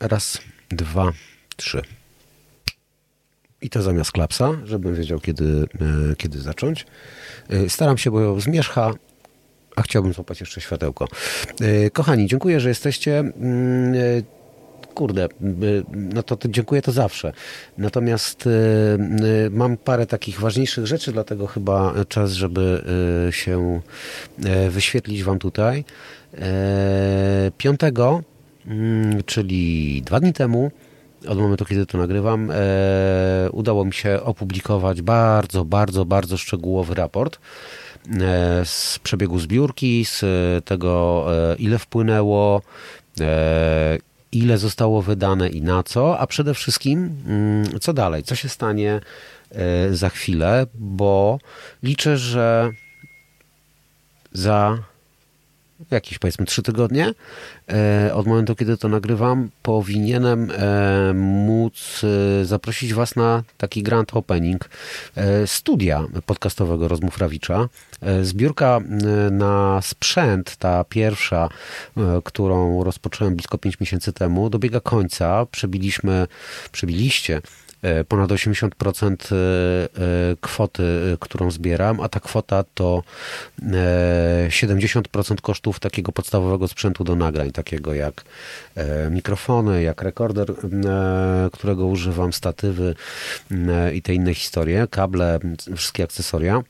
Raz, dwa, trzy. I to zamiast klapsa, żebym wiedział, kiedy, e, kiedy zacząć. E, staram się, bo zmierzcha, a chciałbym złapać jeszcze światełko. E, kochani, dziękuję, że jesteście. Mm, kurde, no to, to, dziękuję to zawsze. Natomiast mam parę takich ważniejszych rzeczy, dlatego chyba czas, żeby się wyświetlić Wam tutaj. Piątego, czyli dwa dni temu, od momentu, kiedy to nagrywam, e, udało mi się opublikować bardzo, bardzo, bardzo szczegółowy raport e, z przebiegu zbiórki, z tego, e, ile wpłynęło, e, ile zostało wydane i na co, a przede wszystkim, mm, co dalej, co się stanie e, za chwilę, bo liczę, że za jakieś powiedzmy trzy tygodnie e, od momentu, kiedy to nagrywam, powinienem e, móc e, zaprosić Was na taki grand opening studia podcastowego Rozmów Rawicza. Zbiórka na sprzęt, ta pierwsza, którą rozpocząłem blisko 5 miesięcy temu, dobiega końca. Przebiliśmy, przebiliście ponad 80% e, e, kwoty, którą zbieram, a ta kwota to 70% kosztów takiego podstawowego sprzętu do nagrań, takiego jak mikrofony, jak rekorder, którego używam, statywy i te inne historie, kable, wszystkie akcesoria.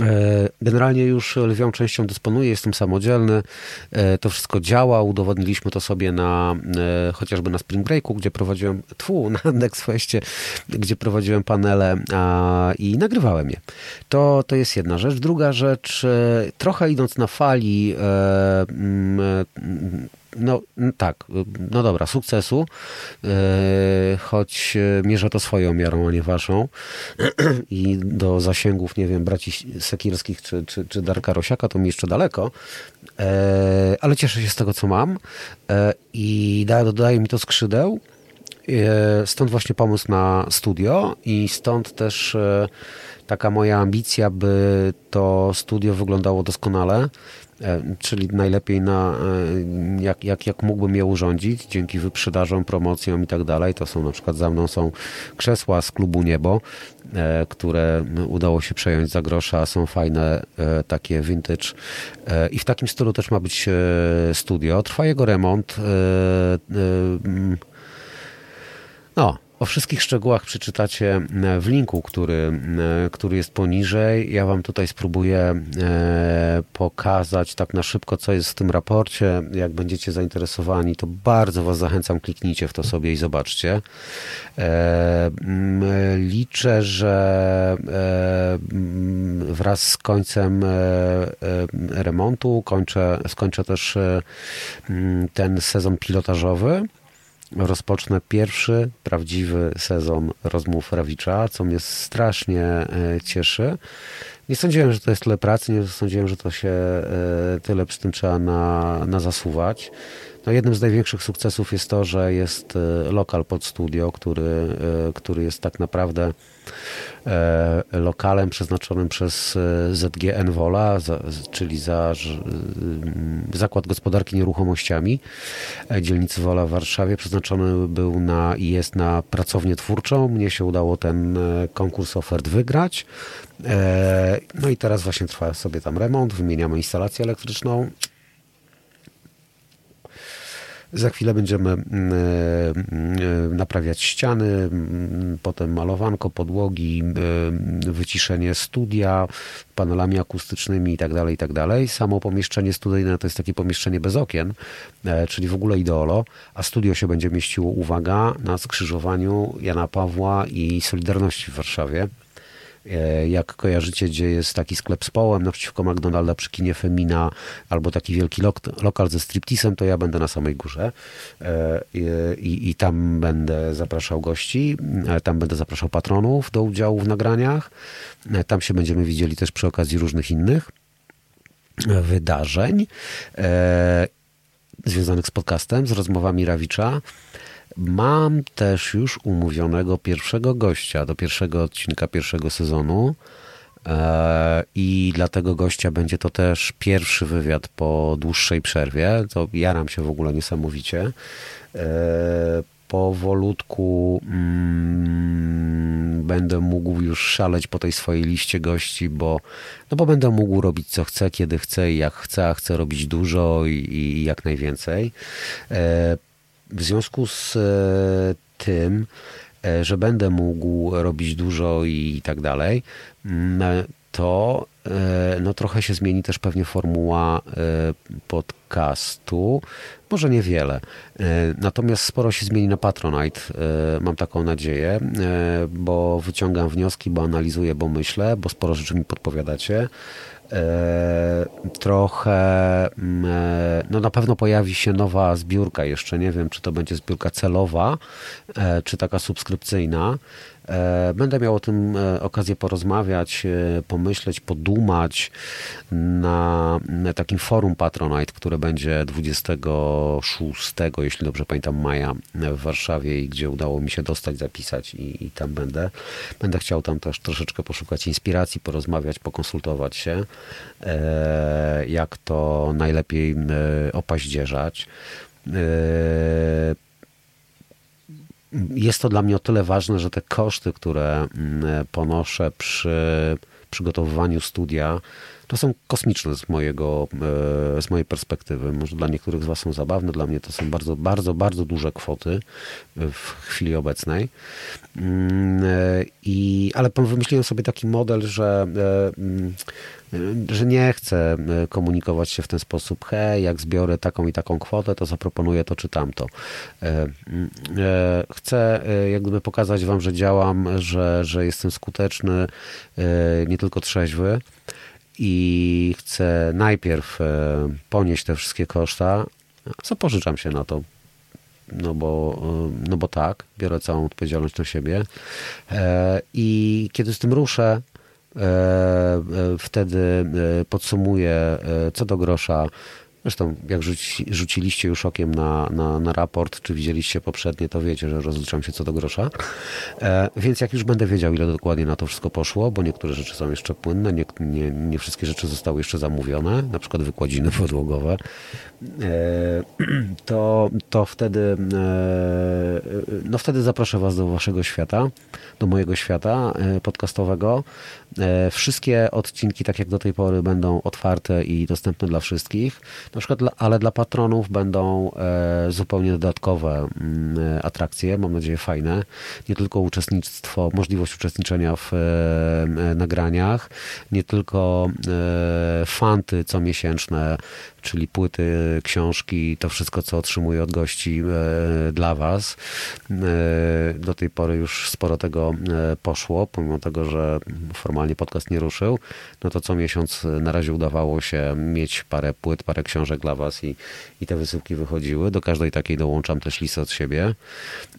E, generalnie już lwią częścią dysponuję, jestem samodzielny. E, to wszystko działa. Udowodniliśmy to sobie na e, chociażby na Spring Breaku, gdzie prowadziłem, tfu, na Nextfestie, gdzie prowadziłem panele a, i nagrywałem je. To, to jest jedna rzecz. Druga rzecz, trochę idąc na fali, no tak, no dobra, sukcesu, e, choć mierzę to swoją miarą, a nie waszą. I do zasięgów, nie wiem, braci Sekirskich czy, czy, czy Darka Rosiaka to mi jeszcze daleko, e, ale cieszę się z tego, co mam. E, i dodaje mi to skrzydeł, stąd właśnie pomysł na studio i stąd też taka moja ambicja, by to studio wyglądało doskonale, E, czyli najlepiej na, e, jak, jak, jak mógłbym je urządzić dzięki wyprzedażom, promocjom i tak dalej. To są na przykład za mną są krzesła z klubu Niebo, e, które udało się przejąć za grosza, są fajne, takie vintage i w takim stylu też ma być studio. Trwa jego remont. No, o wszystkich szczegółach przeczytacie e, w linku, który, e, który jest poniżej. Ja Wam tutaj spróbuję e, pokazać tak na szybko, co jest w tym raporcie. Jak będziecie zainteresowani, to bardzo Was zachęcam, kliknijcie w to sobie i zobaczcie. Liczę, że wraz z końcem remontu kończę, skończę też ten sezon pilotażowy rozpocznę pierwszy prawdziwy sezon rozmów Rawicza, co mnie strasznie e, cieszy. Nie sądziłem, że to jest tyle pracy, nie sądziłem, że to się e, tyle przy tym trzeba na, na zasuwać. No jednym z największych sukcesów jest to, że jest e, lokal pod studio, który, który jest tak naprawdę E, lokalem przeznaczonym przez e, ZGN Wola, czyli za Zakład Gospodarki Nieruchomościami e, dzielnicy Wola w Warszawie. Przeznaczony był na i jest na pracownię twórczą. Mnie się udało ten konkurs ofert wygrać. No i teraz właśnie trwa sobie tam remont, wymieniamy instalację elektryczną. Za chwilę będziemy mm, e, naprawiać ściany, mm, potem malowanko, podłogi, e, wyciszenie studia panelami akustycznymi itd., tak itd. Tak Samo pomieszczenie studyjne to jest takie pomieszczenie bez okien, e, czyli w ogóle ideolo, a studio się będzie mieściło, uwaga, na skrzyżowaniu Jana Pawła i Solidarności w Warszawie. E, jak kojarzycie, gdzie jest taki sklep z połem naprzeciwko McDonalda przy kinie Femina, albo taki wielki lok lokal ze striptisem, to ja będę na samej górze e, i, i tam będę zapraszał gości, e, tam będę zapraszał patronów do udziału w nagraniach. Tam się będziemy widzieli też przy okazji różnych innych wydarzeń związanych z podcastem, z rozmowami Rawicza. Mam też już umówionego pierwszego gościa do pierwszego odcinka pierwszego sezonu. i dla tego gościa będzie to też pierwszy wywiad po dłuższej przerwie. To jaram się w ogóle niesamowicie powolutku mm, będę mógł już szaleć po tej swojej liście gości, bo, no bo będę mógł robić co chcę, kiedy chcę i jak chcę, a chcę robić dużo i, i jak najwięcej. E, w związku z e, tym, e, że będę mógł robić dużo i tak dalej, mm, to no trochę się zmieni też pewnie formuła podcastu. Może niewiele. Natomiast sporo się zmieni na Patronite. Mam taką nadzieję, bo wyciągam wnioski, bo analizuję, bo myślę, bo sporo rzeczy mi podpowiadacie. Trochę, no na pewno pojawi się nowa zbiórka. Jeszcze nie wiem, czy to będzie zbiórka celowa, czy taka subskrypcyjna. E, będę miał o tym e, okazję porozmawiać, e, pomyśleć, podumać na takim forum Patronite, które będzie 26, jeśli dobrze pamiętam, maja w Warszawie i gdzie udało mi się dostać, zapisać i, i tam będę. Będę chciał tam też troszeczkę poszukać inspiracji, porozmawiać, pokonsultować się, jak to najlepiej opaździerzać. Jest to dla mnie o tyle ważne, że te koszty, które mm, ponoszę przy przygotowywaniu studia, to są kosmiczne z, mojego, e, z mojej perspektywy. Może dla niektórych z Was są zabawne, dla mnie to są bardzo, bardzo, bardzo duże kwoty w chwili obecnej. Mm, e, I, ale wymyśliłem sobie taki model, że e, mm, że nie chcę komunikować się w ten sposób, hej, jak zbiorę taką i taką kwotę, to zaproponuję to czy tamto. Mm, chcę jak gdyby pokazać wam, że działam, że, że jestem skuteczny, nie tylko trzeźwy, i chcę najpierw e, ponieść te wszystkie koszta, co pożyczam się na to. No bo, e, no bo tak, biorę całą odpowiedzialność na siebie. E, I kiedy z tym ruszę, wtedy podsumuję co do grosza Zresztą, jak rzuci, rzuciliście już okiem na, na, na, raport, czy widzieliście poprzednie, to wiecie, że rozliczam się co do grosza. E, więc jak już będę wiedział, ile dokładnie na to wszystko poszło, bo niektóre rzeczy są jeszcze płynne, nie, nie, nie wszystkie rzeczy zostały jeszcze zamówione, na przykład wykładziny podłogowe, e, to, to wtedy, e, no wtedy zaproszę Was do Waszego świata, do mojego świata e, podcastowego. E, wszystkie odcinki, tak jak do tej pory, będą otwarte i dostępne dla wszystkich. Na przykład, ale dla patronów będą e, zupełnie dodatkowe mm, e, atrakcje, mam nadzieję fajne. Nie tylko uczestnictwo, możliwość uczestniczenia w nagraniach, nie tylko fanty comiesięczne, czyli płyty, książki, to wszystko, co otrzymuję od gości dla Was. Do tej pory już sporo tego poszło, pomimo tego, że formalnie podcast nie ruszył, no to co miesiąc na razie udawało się mieć parę płyt, parę książek dla Was i, i te wysyłki wychodziły. Do każdej takiej dołączam też listę od siebie,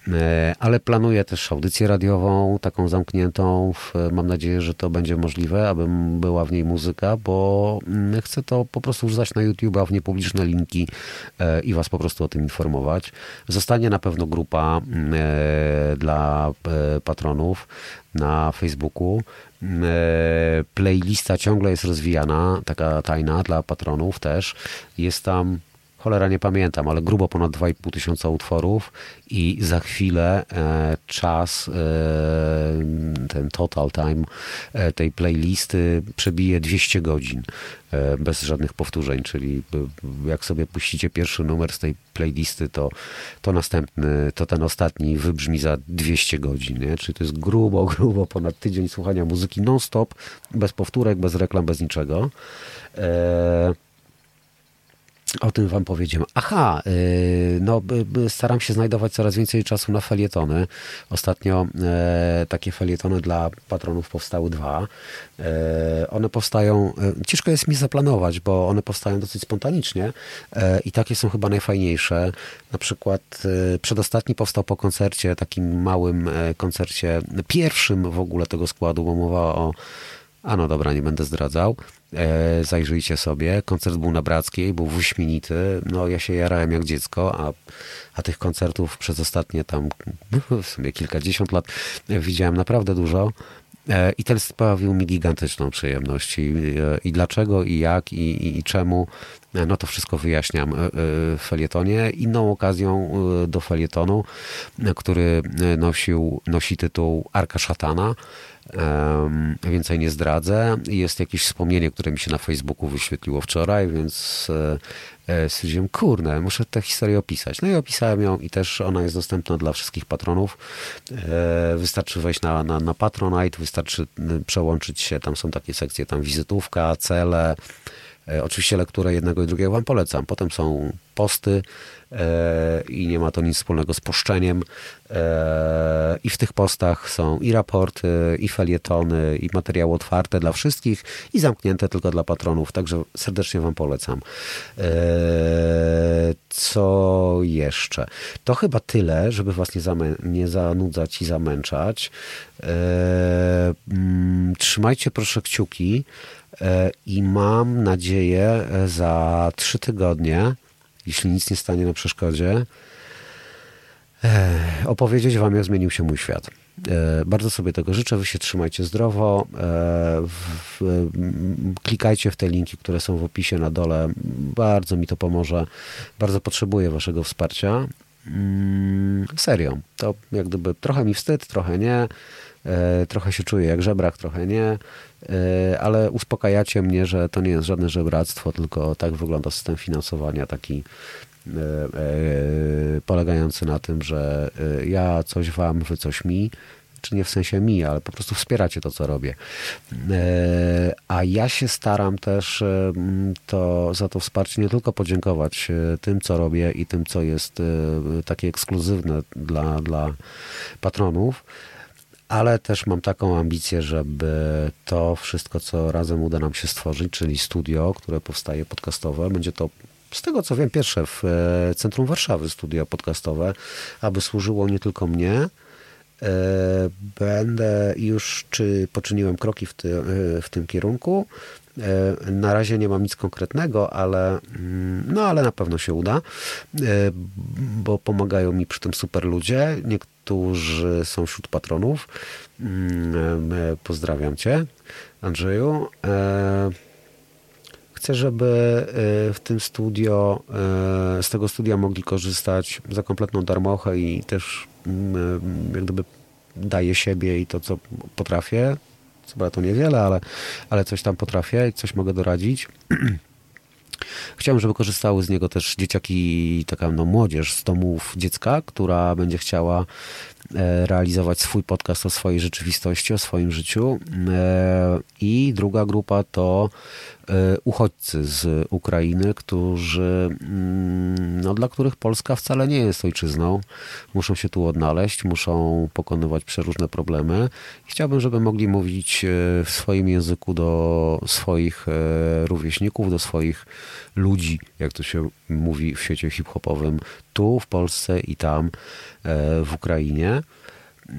e, ale planuję też audycję radiową, taką zamkniętą. Mam nadzieję, że to będzie możliwe, aby była w niej muzyka, bo mm, chcę to po prostu wrzucać na YouTube, w niepubliczne linki e, i Was po prostu o tym informować. Zostanie na pewno grupa mm, e, dla patronów na Facebooku. Playlista ciągle jest rozwijana, taka tajna dla patronów też. Jest tam cholera nie pamiętam, ale grubo ponad 2,5 tysiąca utworów i za chwilę e, czas, e, ten total time e, tej playlisty przebije 200 godzin bez żadnych powtórzeń, czyli jak sobie puścicie pierwszy numer z tej playlisty, to, to następny, to ten ostatni wybrzmi za 200 godzin, nie? czyli to jest grubo, grubo ponad tydzień słuchania muzyki non-stop, bez powtórek, bez reklam, bez niczego. O tym wam powiedziałem. Aha, y, no staram się znajdować coraz więcej czasu na felietony. Ostatnio e, takie felietony dla patronów powstały dwa. E, one powstają, e, ciężko jest mi zaplanować, bo one powstają dosyć spontanicznie i takie są chyba najfajniejsze. Na przykład przedostatni powstał po koncercie, takim małym koncercie, pierwszym w ogóle tego składu, bo mowa o a no dobra, nie będę zdradzał. E, zajrzyjcie sobie. Koncert był na Brackiej, był wyśmienity. No ja się jarałem jak dziecko, a, a tych koncertów przez ostatnie tam w sumie kilkadziesiąt lat widziałem naprawdę dużo. I ten sprawił mi gigantyczną przyjemność. I, i dlaczego, i jak, i, i, i czemu, no to wszystko wyjaśniam w felietonie. Inną okazją do felietonu, który nosił, nosi tytuł Arka Szatana, Więcej nie zdradzę. Jest jakieś wspomnienie, które mi się na Facebooku wyświetliło wczoraj, więc e, e, stwierdziłem, kurne, muszę tę historię opisać. No i opisałem ją i też ona jest dostępna dla wszystkich patronów. E, wystarczy wejść na, na, na Patronite, wystarczy przełączyć się, tam są takie sekcje, tam wizytówka, cele, Oczywiście lekturę jednego i drugiego wam polecam. Potem są posty, E, i nie ma to nic wspólnego z poszczeniem. E, I w tych postach są i raporty, i felietony, i materiały otwarte dla wszystkich i zamknięte tylko dla patronów. Także serdecznie Wam polecam. E, co jeszcze? To chyba tyle, żeby Was nie, nie zanudzać i zamęczać. Mm, trzymajcie proszę kciuki i mam nadzieję za trzy tygodnie jeśli nic nie stanie na przeszkodzie, opowiedzieć Wam, jak zmienił się mój świat. Bardzo sobie tego życzę. Wy się trzymajcie zdrowo. Klikajcie w te linki, które są w opisie na dole. Bardzo mi to pomoże. Bardzo potrzebuję Waszego wsparcia. Mm, serio. To jak gdyby trochę mi wstyd, trochę nie. Trochę się czuję jak żebrak, trochę nie. Ale uspokajacie mnie, że to nie jest żadne żebractwo, tylko tak wygląda system finansowania, taki E, e, polegający na tym, że e, ja coś wam, wy coś mi, czy nie w sensie mi, ale po prostu wspieracie to, co robię. A ja się staram też to, za to wsparcie nie tylko podziękować tym, co robię i tym, co jest takie ekskluzywne dla, dla patronów, ale też mam taką ambicję, żeby to wszystko, co razem uda nam się stworzyć, czyli studio, które powstaje podcastowe, będzie to z tego co wiem, pierwsze w e, centrum Warszawy studio podcastowe, aby służyło nie tylko mnie. E, będę już, czy poczyniłem kroki w, ty, e, w tym kierunku. Na razie nie mam nic konkretnego, ale, mm, no, ale na pewno się uda, bo pomagają mi przy tym super ludzie. Niektórzy są wśród patronów. Mm, pozdrawiam Cię, Andrzeju. Chcę, żeby w tym studio, z tego studia mogli korzystać za kompletną darmochę i też mm, jak gdyby daję siebie i to, co potrafię. Co to niewiele, ale, ale coś tam potrafię i coś mogę doradzić. Chciałbym, żeby korzystały z niego też dzieciaki, taka no, młodzież z domów dziecka, która będzie chciała realizować swój podcast o swojej rzeczywistości, o swoim życiu. E, I druga grupa to E, uchodźcy z Ukrainy, którzy, mm, no, dla których Polska wcale nie jest ojczyzną. Muszą się tu odnaleźć, muszą pokonywać przeróżne problemy. Chciałbym, żeby mogli mówić e, w swoim języku do swoich e, rówieśników, do swoich ludzi, jak to się mówi w świecie hip-hopowym, tu w Polsce i tam w Ukrainie.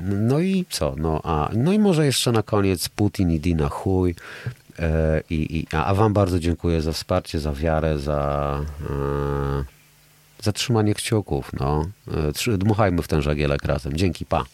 No i co? No, a, no i może jeszcze na koniec Putin i Dina chuj. E, I, i, a Wam bardzo dziękuję za wsparcie, za wiarę, za, e, za trzymanie kciuków. No. E, dmuchajmy w ten żagielek razem. Dzięki, pa.